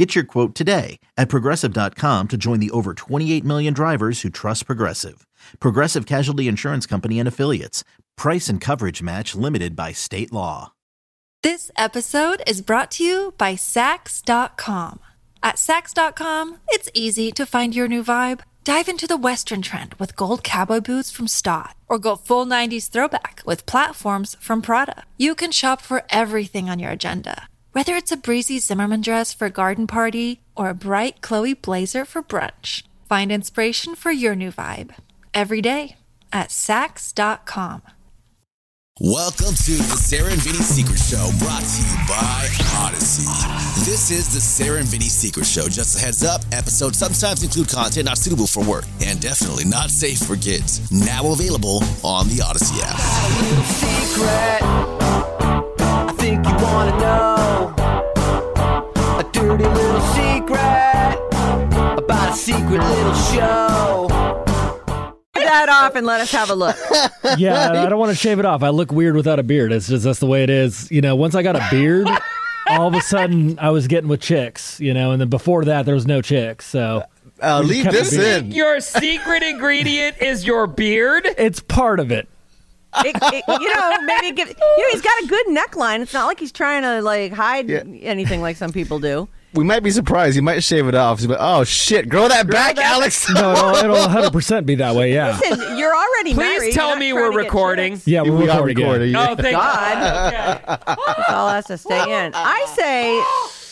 Get your quote today at progressive.com to join the over 28 million drivers who trust Progressive. Progressive Casualty Insurance Company and Affiliates. Price and coverage match limited by state law. This episode is brought to you by Saks.com. At Saks.com, it's easy to find your new vibe. Dive into the Western trend with gold cowboy boots from Staud, or go full 90s throwback with platforms from Prada. You can shop for everything on your agenda, whether it's a breezy Zimmermann dress for a garden party or a bright Chloe blazer for brunch. Find inspiration for your new vibe every day at Saks.com. Welcome to the Sarah and Vinny Secret Show, brought to you by Odyssey. This is the Sarah and Vinny Secret Show. Just a heads up, episodes sometimes include content not suitable for work and definitely not safe for kids. Now available on the Odyssey app. Dirty little secret about a secret little show. that off and let us have a look. yeah, I don't want to shave it off. I look weird without a beard. It's just that's the way it is. You know, once I got a beard, all of a sudden I was getting with chicks. You know, and then before that there was no chicks. So Uh, leave this in. Your secret ingredient is your beard. It's part of it. It- it- you know, maybe give. You know, he's got a good neckline. It's not like he's trying to like hide Yeah. anything like some people do. We might be surprised. You might shave it off. He's like, oh shit, grow that back, that- Alex. No, it'll, it'll 100 percent be that way. Yeah, Listen, you're already married. Please You're tell not me trying we're recording. yeah, we're we are recording. yeah. Oh, thank God. God. This all has to stay oh, in. I say,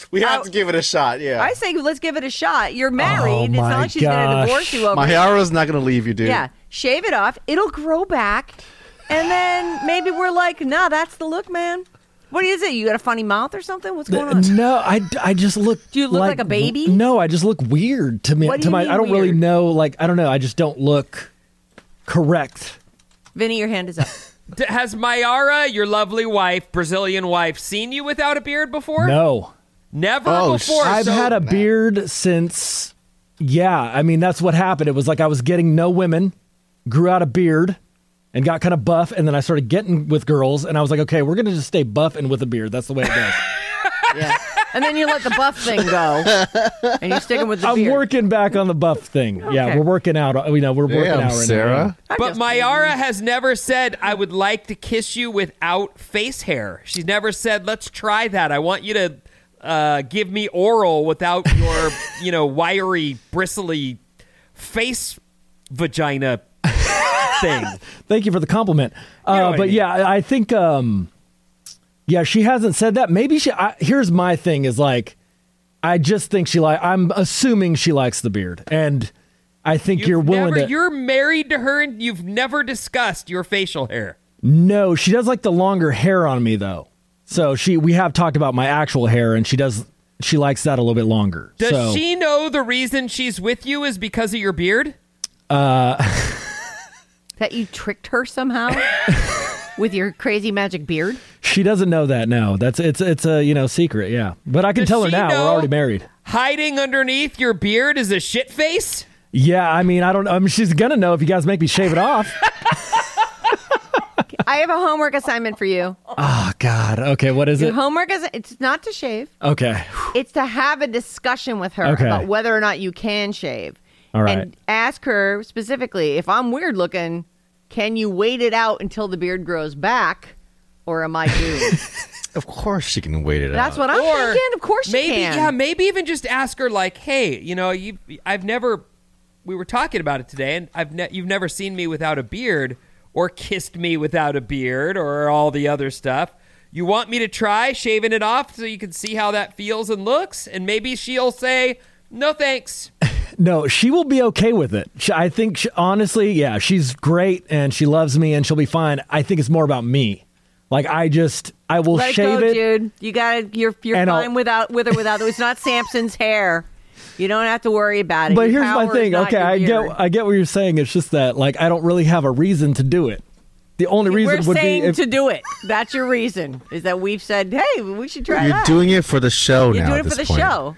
We have to give it a shot. Yeah. I say, let's give it a shot. You're oh married. Oh, it's my not like she's going to divorce you over. My it. Yara's not gonna leave you, dude. Yeah, shave it off. It'll grow back, and then maybe we're like, nah, that's the look, man. What is it? You got a funny mouth or something? What's going on? No, I, I just look. Do you look like a baby? No, I just look weird to me. What do to you my, mean I don't really know. Like, I don't know. I just don't look correct. Vinny, your hand is up. Has Mayara, your lovely wife, Brazilian wife, seen you without a beard before? No, Never Oh, before. I've so- had a beard since. Yeah, I mean that's what happened. It was like I was getting no women, grew out a beard, and got kind of buff, and then I started getting with girls, and I was like, okay, we're gonna just stay buff and with a beard. That's the way it goes. Yeah. And then you let the buff thing go, and you stick him with the I'm beard. working back on the buff thing. Yeah, Okay. we're working out. You know, we're working Damn, out right now. Sarah. I'm But just- Mayara has never said, I would like to kiss you without face hair. She's never said, let's try that. I want you to uh, give me oral without your, you know, wiry, bristly face vagina thing. Thank you for the compliment. Uh, what I but mean. yeah, I I think, um, yeah, she hasn't said that. Maybe she. I, here's my thing: is like, I just think she like. I'm assuming she likes the beard, and I think You've you're willing never, to. You're married to her and you've never discussed your facial hair. No, she does like the longer hair on me though. So she we have talked about my actual hair and she does she likes that a little bit longer. Does so, she know the reason she's with you is because of your beard? that you tricked her somehow with your crazy magic beard. she doesn't know that no. That's it's it's a, you know, secret, yeah. But I can Does tell her she now. know- We're already married. Hiding underneath your beard is a shit face? Yeah, I mean, I don't I mean she's going to know if you guys make me shave it off. I have a homework assignment for you. oh god. Okay, what is Your it? homework is it's not to shave. Okay. It's to have a discussion with her Okay. about whether or not you can shave. All right. And ask her specifically if I'm weird looking, can you wait it out until the beard grows back, or am I doomed? Of course she can wait it out. That's out. what I'm or thinking. Of course, maybe you can. yeah maybe even just ask her like hey you know you i've never we were talking about it today and i've ne- you've never seen me without a beard or kissed me without a beard or all the other stuff you want me to try shaving it off so you can see how that feels and looks and maybe she'll say no thanks No, she will be okay with it. She, I think she, honestly, yeah, she's great and she loves me and she'll be fine. I think it's more about me. Like I just I will Let it shave go, it. dude. You got to You're you're And I'll- fine without with or without. It's not Samson's hair. You don't have to worry about it. But Your here's my thing. Okay, I beard. get I get what you're saying. It's just that like I don't really have a reason to do it. The only reason We're would saying be if, to do it. That's your reason. Is that we've said, hey, we should try You're that. doing it for the show You're now. doing at it for the this point. show.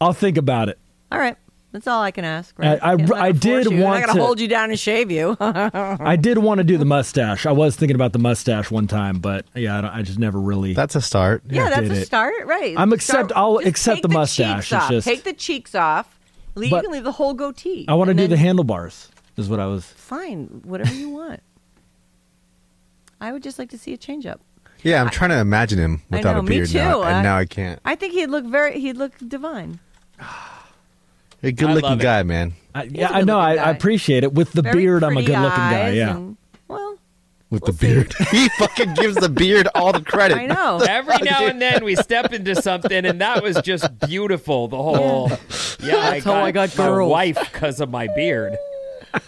I'll think about it. All right. That's all I can ask. Right? I- I- I'm I did you. I'm want not gonna hold you down and shave you. I did want to do the mustache. I was thinking about the mustache one time, but yeah, I, don't- I just never really. That's a start. yeah, that's did a it. start, right? I'm accept- Start- I'll accept take the mustache. It's just- Take the cheeks off. Le- You can leave the whole goatee. I want to and do the handlebars. Is what I was. Fine, whatever you want. I would just like to see a change up. Yeah, I'm trying to imagine him I without know, a me beard now, too. and I- now I can't. I think he'd look very. He'd look divine. A good looking love it. guy, man. I, yeah, a I know. I, I appreciate it. With the Very beard, I'm a good looking guy. Yeah. and- well, With We'll the see. beard. he fucking gives the beard all the credit. I know. Every now and then we step into something, and that was just beautiful. The whole, yeah, I That's how got, I got my girls. wife because of my beard.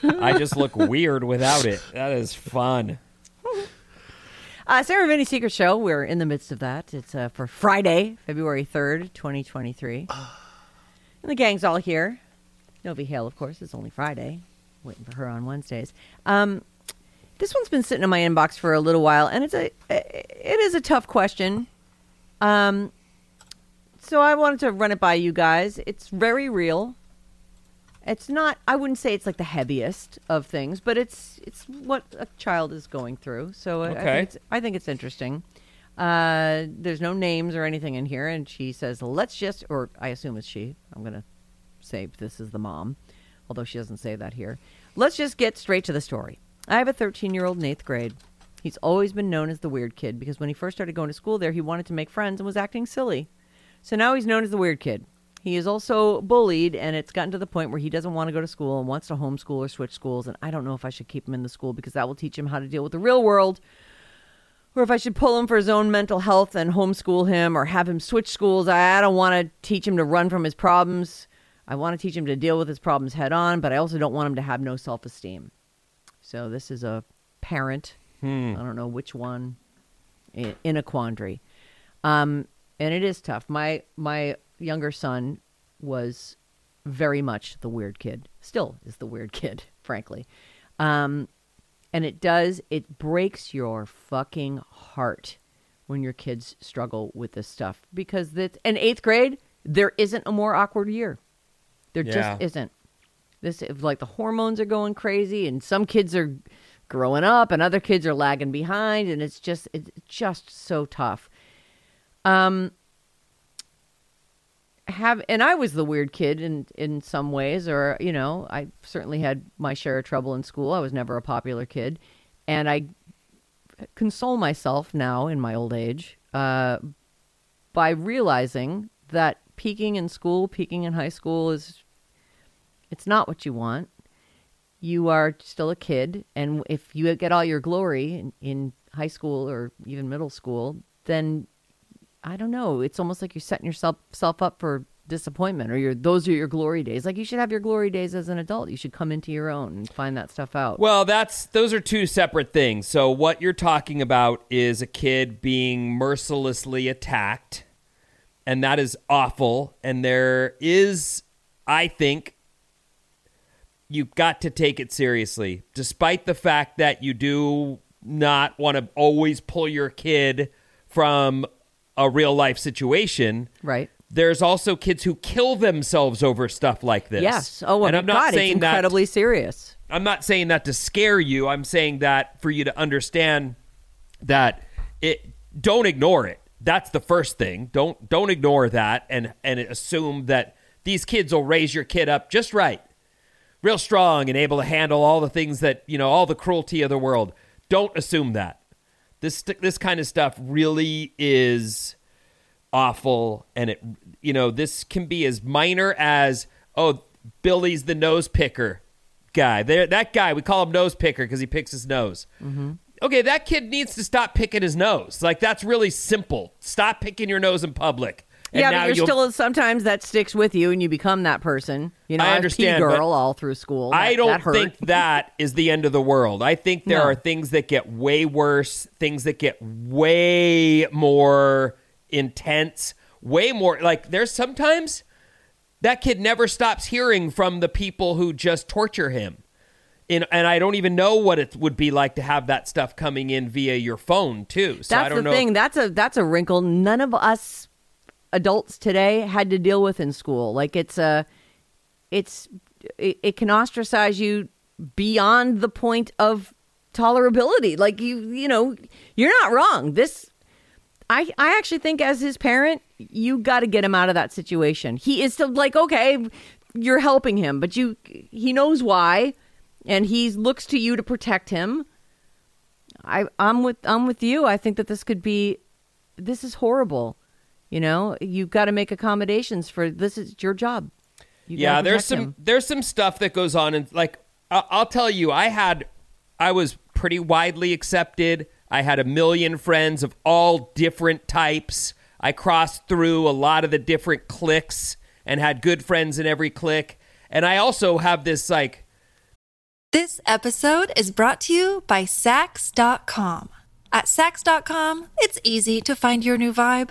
I just look weird without it. That is fun. Uh, Sarah and Vinny Secret Show. We're in the midst of that. It's uh, for Friday, February 3rd, 2023. and the gang's all here. Novi Hale, of course, it's only Friday. Waiting for her on Wednesdays. Um, this one's been sitting in my inbox for a little while, and it's a it is a tough question. Um, so I wanted to run it by you guys. It's very real. It's not. I wouldn't say it's like the heaviest of things, but it's it's what a child is going through. So I- I, Okay. think it's, I think it's interesting. Uh, there's no names or anything in here, and she says, "Let's just," or I assume it's she. I'm gonna say this is the mom, although she doesn't say that here. Let's just get straight to the story. I have a 13 year old in eighth grade. He's always been known as the weird kid because when he first started going to school there, he wanted to make friends and was acting silly. So now he's known as the weird kid. He is also bullied, and it's gotten to the point where he doesn't want to go to school and wants to homeschool or switch schools. And I don't know if I should keep him in the school because that will teach him how to deal with the real world, or if I should pull him for his own mental health and homeschool him or have him switch schools. I don't want to teach him to run from his problems. I want to teach him to deal with his problems head on, but I also don't want him to have no self esteem. So this is a parent. I don't know which one in a quandary. Um, and it is tough. My my younger son was very much the weird kid. Still is the weird kid, frankly. Um, and it does it breaks your fucking heart when your kids struggle with this stuff because that in eighth grade there isn't a more awkward year. There Yeah. just isn't. This like the hormones are going crazy, and some kids are growing up, and other kids are lagging behind, and it's just it's just so tough. Um, have and I was the weird kid in in some ways, or you know, I certainly had my share of trouble in school. I was never a popular kid, and I console myself now in my old age uh, by realizing that peaking in school, peaking in high school is it's not what you want. You are still a kid, and if you get all your glory in, in high school or even middle school, then I don't know. It's almost like you're setting yourself self up for disappointment, or your those are your glory days. Like you should have your glory days as an adult. You should come into your own and find that stuff out. Well, that's those are two separate things. So what you're talking about is a kid being mercilessly attacked, and that is awful. And there is, I think, you've got to take it seriously, despite the fact that you do not want to always pull your kid from a real life situation. right? There's also kids who kill themselves over stuff like this. Yes. Oh, and I'm not God, it's saying that incredibly serious. I'm not saying that to scare you. I'm saying that for you to understand that it don't ignore it. That's the first thing. Don't don't ignore that and and assume that these kids will raise your kid up just right. Real strong and able to handle all the things that, you know, all the cruelty of the world. Don't assume that. This this kind of stuff really is awful and it you know this can be as minor as oh billy's the nose picker guy. There that guy we call him nose picker because he picks his nose. Mm-hmm. okay that kid needs to stop picking his nose. Like that's really simple. Stop picking your nose in public And yeah, but you're still sometimes that sticks with you, and you become that person. You know, I understand, girl all through school. I don't that think that is the end of the world. I think there No. are things that get way worse, things that get way more intense, way more like there's sometimes that kid never stops hearing from the people who just torture him. in, and I don't even know what it would be like to have that stuff coming in via your phone too. So That's I don't the know. thing. That's a that's a wrinkle none of us adults today had to deal with in school. Like it's a it's it, it can ostracize you beyond the point of tolerability. Like you you know, you're not wrong. This I I actually think as his parent, you got to get him out of that situation. He is still like okay, you're helping him, but you he knows why and he looks to you to protect him. I I'm with I'm with you. I think that this could be this is horrible. You know, you've got to make accommodations for this is your job. You yeah, there's some him. there's some stuff that goes on, and like I- I'll tell you, I had I was pretty widely accepted. I had a million friends of all different types. I crossed through a lot of the different cliques and had good friends in every clique. And I also have this like This episode is brought to you by Saks.com. At Saks.com, it's easy to find your new vibe.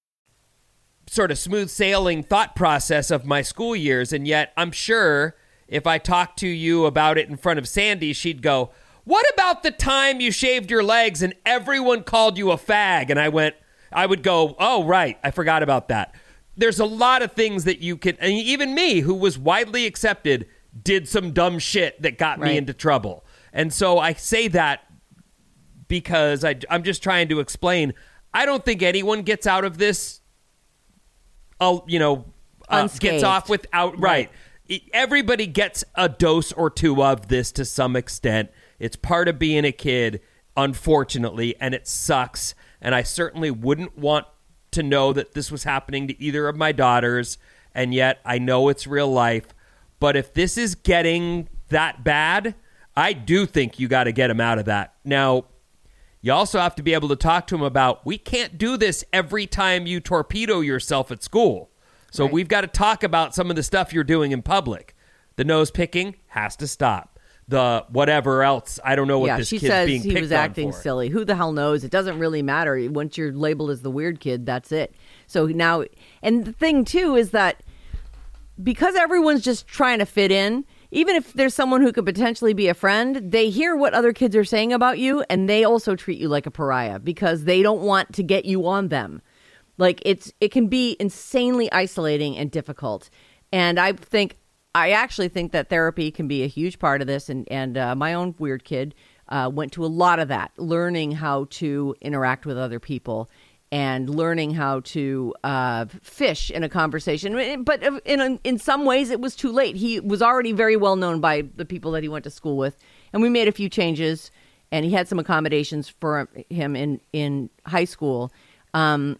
Sort of smooth sailing thought process of my school years and yet I'm sure if I talked to you about it in front of Sandy she'd go what about the time you shaved your legs and everyone called you a fag? And I went I would go oh right I forgot about that. There's a lot of things that you can, and even me who was widely accepted did some dumb shit that got me into trouble. And so I say that because I, I'm just trying to explain I don't think anyone gets out of this you know, uh, gets off without right. E- Everybody gets a dose or two of this to some extent. It's part of being a kid, unfortunately, and it sucks. And I certainly wouldn't want to know that this was happening to either of my daughters. And yet, I know it's real life. But if this is getting that bad, I do think you got to get him out of that. Now, you also have to be able to talk to him about we can't do this every time you torpedo yourself at school. So we've got to talk about some of the stuff you're doing in public. The nose picking has to stop. The whatever else, I don't know what yeah, this she kid's says being he was acting silly. Who the hell knows? It doesn't really matter. Once you're labeled as the weird kid, that's it. So now, and the thing too is that because everyone's just trying to fit in, even if there's someone who could potentially be a friend, they hear what other kids are saying about you and they also treat you like a pariah because they don't want to get you on them. Like it's it can be insanely isolating and difficult. And I think I actually think that therapy can be a huge part of this and and uh, my own weird kid uh, went to a lot of that, learning how to interact with other people and learning how to uh, fish in a conversation. But in in some ways, it was too late. He was already very well known by the people that he went to school with, and we made a few changes, and he had some accommodations for him in in high school. Um,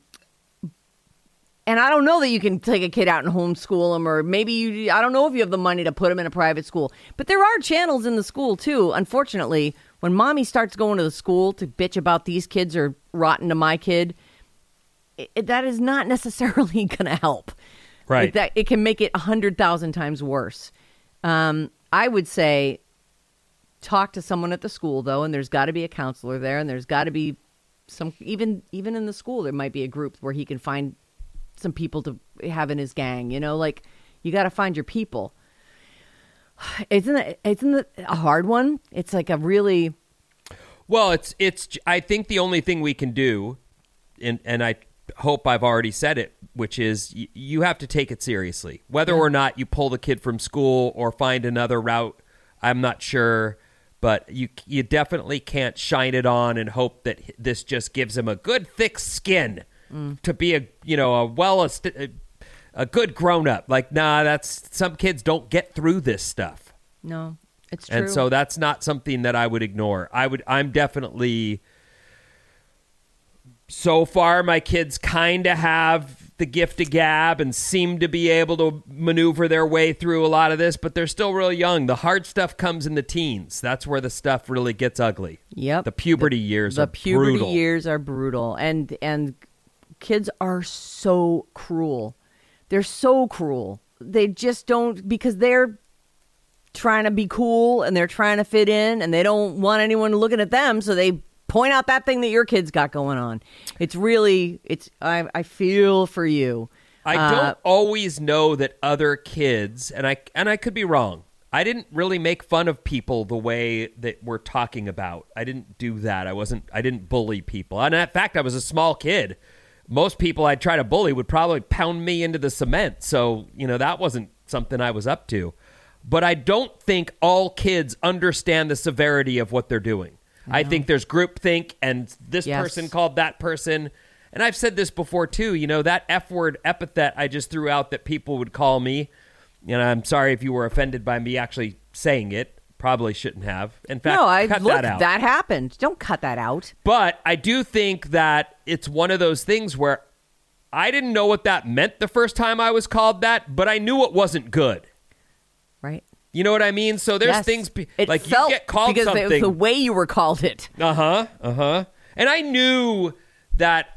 and I don't know that you can take a kid out and homeschool him, or maybe you, I don't know if you have the money to put him in a private school. But there are channels in the school too. Unfortunately, when mommy starts going to the school to bitch about these kids are rotten to my kid, it, that is not necessarily going to help. Right. It, that it can make it a hundred thousand times worse. Um, I would say talk to someone at the school though, and there's got to be a counselor there, and there's got to be some even even in the school there might be a group where he can find some people to have in his gang. You know, like you got to find your people. Isn't it? Isn't it a hard one? It's like a really Well, it's it's. I think the only thing we can do, and and I hope I've already said it, which is y- you have to take it seriously, whether or not you pull the kid from school or find another route. I'm not sure, but you you definitely can't shine it on and hope that this just gives him a good thick skin mm. to be a you know a well a, a good grown up. Like nah, that's some kids don't get through this stuff. no. It's true. And so that's not something that I would ignore. I would I'm definitely so far my kids kind of have the gift of gab and seem to be able to maneuver their way through a lot of this, but they're still real young. The hard stuff comes in the teens. That's where the stuff really gets ugly. Yep. The puberty years the are puberty brutal. years are brutal and and kids are so cruel they're so cruel they just don't because they're trying to be cool and they're trying to fit in and they don't want anyone looking at them so they point out that thing that your kids got going on it's really it's i, I feel for you I Uh, don't always know that other kids, and I and I could be wrong. I didn't really make fun of people the way that we're talking about. I didn't do that. I wasn't. I didn't bully people. And in fact, I was a small kid. Most people I'd try to bully would probably pound me into the cement. So you know that wasn't something I was up to. But I don't think all kids understand the severity of what they're doing. I think there's groupthink, and this Yes. person called that person. And I've said this before too. You know that F word epithet I just threw out that people would call me. And I'm sorry if you were offended by me actually saying it. Probably shouldn't have. In fact, no i cut look that out. That happened don't cut that out But I do think that it's one of those things where I didn't know what that meant the first time I was called that, but I knew it wasn't good. right You know what I mean? So there's Yes. things pe- it like you get called because something. it was the way you were called it Uh huh. Uh huh. And I knew that.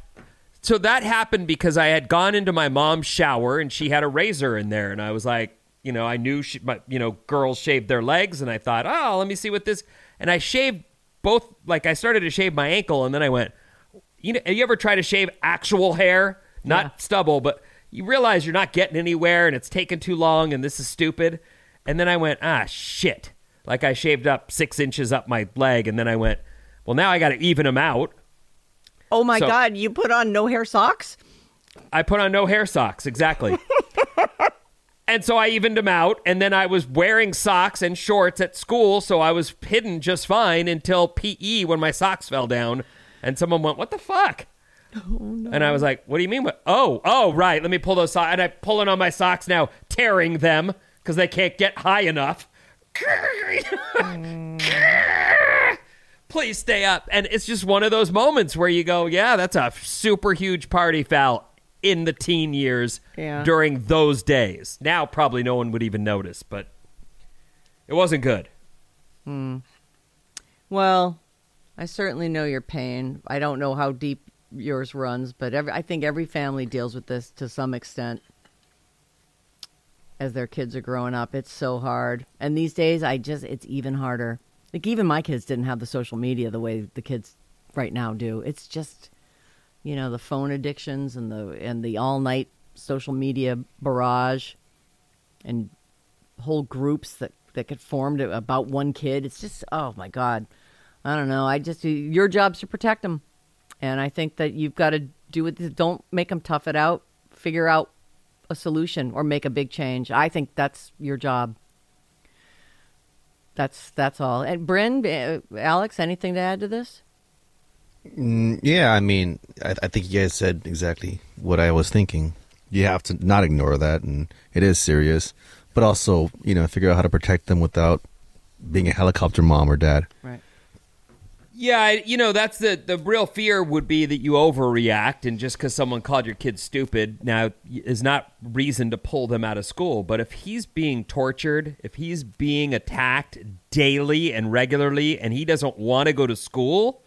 So that happened because I had gone into my mom's shower and she had a razor in there, and I was like, you know, I knew she, my, you know, girls shave their legs, and I thought, oh, let me see what this. And I shaved both. Like I started to shave my ankle, and then I went, you know, you ever try to shave actual hair, not stubble, but you realize you're not getting anywhere, and it's taking too long, and this is stupid. And then I went, ah, shit. Like I shaved up six inches up my leg, and then I went, well, now I got to even them out. oh my So- god you put on no hair socks I put on no hair socks, exactly. and so I evened them out, and then I was wearing socks and shorts at school, so I was hidden just fine until PE when my socks fell down, and someone went, "What the fuck?" And I was like, "What do you mean? What? Oh, oh, right. Let me pull those socks." And I'm pulling on my socks now, tearing them because they can't get high enough. Mm. Please stay up. And it's just one of those moments where you go, "Yeah, that's a super huge party foul." In the teen years, Yeah. during those days. Now, probably no one would even notice, but it wasn't good. Hmm. Well, I certainly know your pain. I don't know how deep yours runs, but every, I think every family deals with this to some extent as their kids are growing up. It's so hard. And these days, I just, it's even harder. Like, even my kids didn't have the social media the way the kids right now do. It's just, you know, the phone addictions and the, and the all night social media barrage and whole groups that that get formed about one kid. It's just oh my god, I don't know. I just your job's to protect them, and I think that you've got to do it. Don't make them tough it out. Figure out a solution or make a big change. I think that's your job. That's that's all. And Bryn, uh, Alex, anything to add to this? Mm, yeah, I mean, I, I think you guys said exactly what I was thinking. You have to not ignore that, and it is serious, but also, you know, figure out how to protect them without being a helicopter mom or dad. Right. Yeah, you know, that's the the real fear would be that you overreact, and just because someone called your kid stupid now is not reason to pull them out of school. But if he's being tortured, if he's being attacked daily and regularly, and he doesn't want to go to school,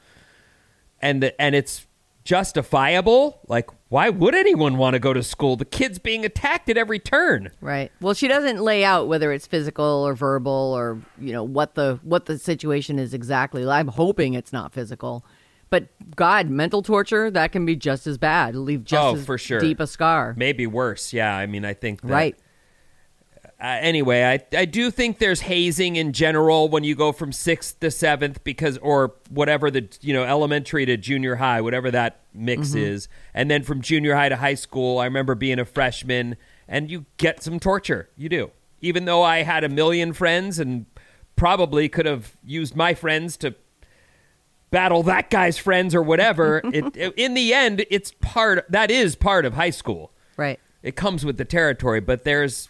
and and it's justifiable, like why would anyone want to go to school? The kid's being attacked at every turn. Right. Well, she doesn't lay out whether it's physical or verbal or you know what the what the situation is exactly. I'm hoping it's not physical, but God, mental torture that can be just as bad. Leave just Oh, as for sure. deep a scar. Maybe worse. Yeah, I mean, I think that, Right. Uh, anyway, I I do think there's hazing in general when you go from sixth to seventh because or whatever the you know elementary to junior high, whatever that mix is, and then from junior high to high school. I remember being a freshman, and you get some torture. You do, even though I had a million friends and probably could have used my friends to battle that guy's friends or whatever. it, it- in the end, it's part that is part of high school. Right. It comes with the territory, but there's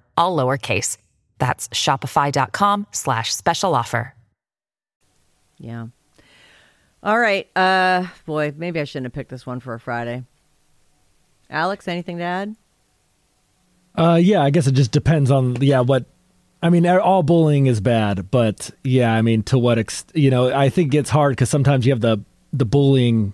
all lowercase. That's shopify.com slash special offer. Yeah. All right. Uh boy, maybe I shouldn't have picked this one for a Friday. Alex, anything to add? Uh, yeah, I guess it just depends on yeah what. I mean, all bullying is bad, but yeah, I mean, to what extent? You know, I think it's hard because sometimes you have the the bullying,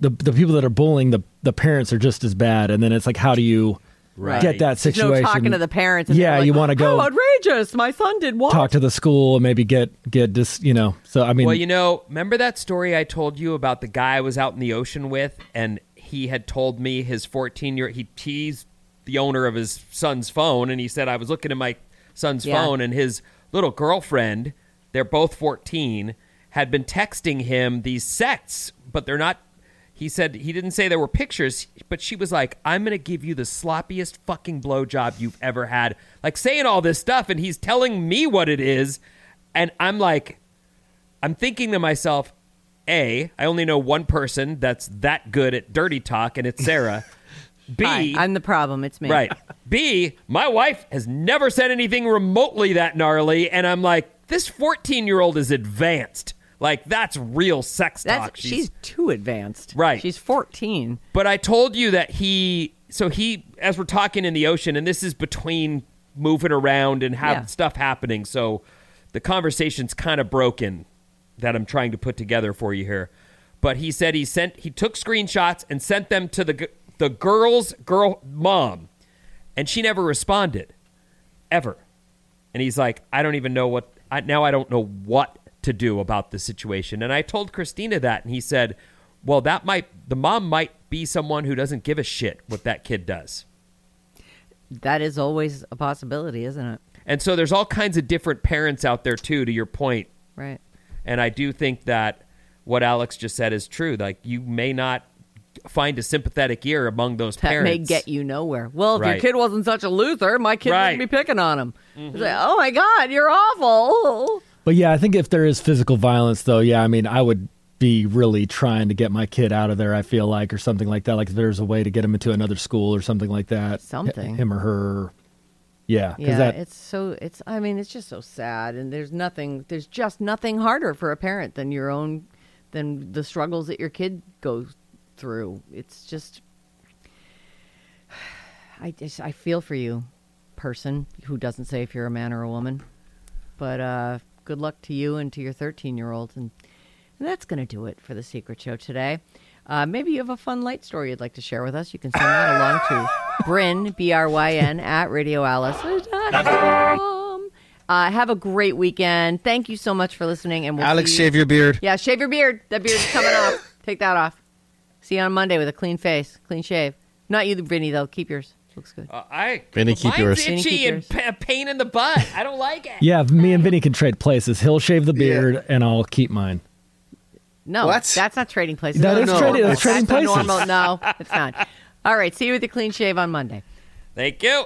the the people that are bullying the the parents are just as bad, and then it's like, how do you Right. get that There's situation? no talking to the parents. And Yeah, like, you wanna go- How outrageous! My son did what? talk to the school and maybe get get this, you know. So I mean, Well, you know, remember that story I told you about the guy I was out in the ocean with, and he had told me his 14 year he teased the owner of his son's phone, and he said I was looking at my son's Yeah. phone, and his little girlfriend, they're both 14, had been texting him these sets, but they're not. He said he didn't say there were pictures, but she was like, "I'm gonna give you the sloppiest fucking blowjob you've ever had," like saying all this stuff, and he's telling me what it is, and I'm like. I'm thinking to myself, A, I only know one person that's that good at dirty talk, and it's Sarah. B, Hi, I'm the problem. It's me. right. B, my wife has never said anything remotely that gnarly, and I'm like, this 14 year old is advanced. Like, that's real sex That's talk. she's, too advanced. Right. She's 14. But I told you that he. So he, as we're talking in the ocean, and this is between moving around and have Yeah. stuff happening. So the conversation's kind of broken that I'm trying to put together for you here. But he said he sent, he took screenshots and sent them to the the girl's girl mom, and she never responded, ever. And he's like, I don't even know what. I, now I don't know what to do about the situation. And I told Christina that, and he said, Well, that might the mom might be someone who doesn't give a shit what that kid does. That is always a possibility, isn't it? And so there's all kinds of different parents out there too. To your point, Right. and I do think that what Alex just said is true. Like you may not find a sympathetic ear among those That parents. may get you nowhere. Well, if your kid wasn't such a loser, my kid Right. wouldn't be picking on him. It's like, oh my God, you're awful. But yeah, I think if there is physical violence, though, yeah, I mean, I would be really trying to get my kid out of there. I feel like, or something like that. Like if there's a way to get him into another school or something like that. Something. Him or her. Yeah, Yeah, that it's so it's. I mean, it's just so sad, and there's nothing. There's just nothing harder for a parent than your own, than the struggles that your kid goes through. It's just. I just I feel for you, person who doesn't say if you're a man or a woman, but uh, good luck to you and to your 13 year old, and, and that's gonna do it for the Secret Show today. Uh, maybe you have a fun light story you'd like to share with us. You can send that along to Bryn, B R Y N, at radioalice.com. Uh, have a great weekend. Thank you so much for listening. And we'll Alex, shave your beard. Yeah, shave your beard. That beard's coming off. Take that off. See you on Monday with a clean face, clean shave. Not you, the Vinny, though. Keep yours. Looks good. Uh, I Vinny, keep mine's yours. Vinny, itchy keep and yours. pa- pain in the butt. I don't like it. yeah. Me and Vinny can trade places. He'll shave the beard, and I'll keep mine. No, What? that's not trading places. That That's is normal. trading- that's trading not places. normal. No, it's not. All right. See you with your clean shave on Monday. Thank you.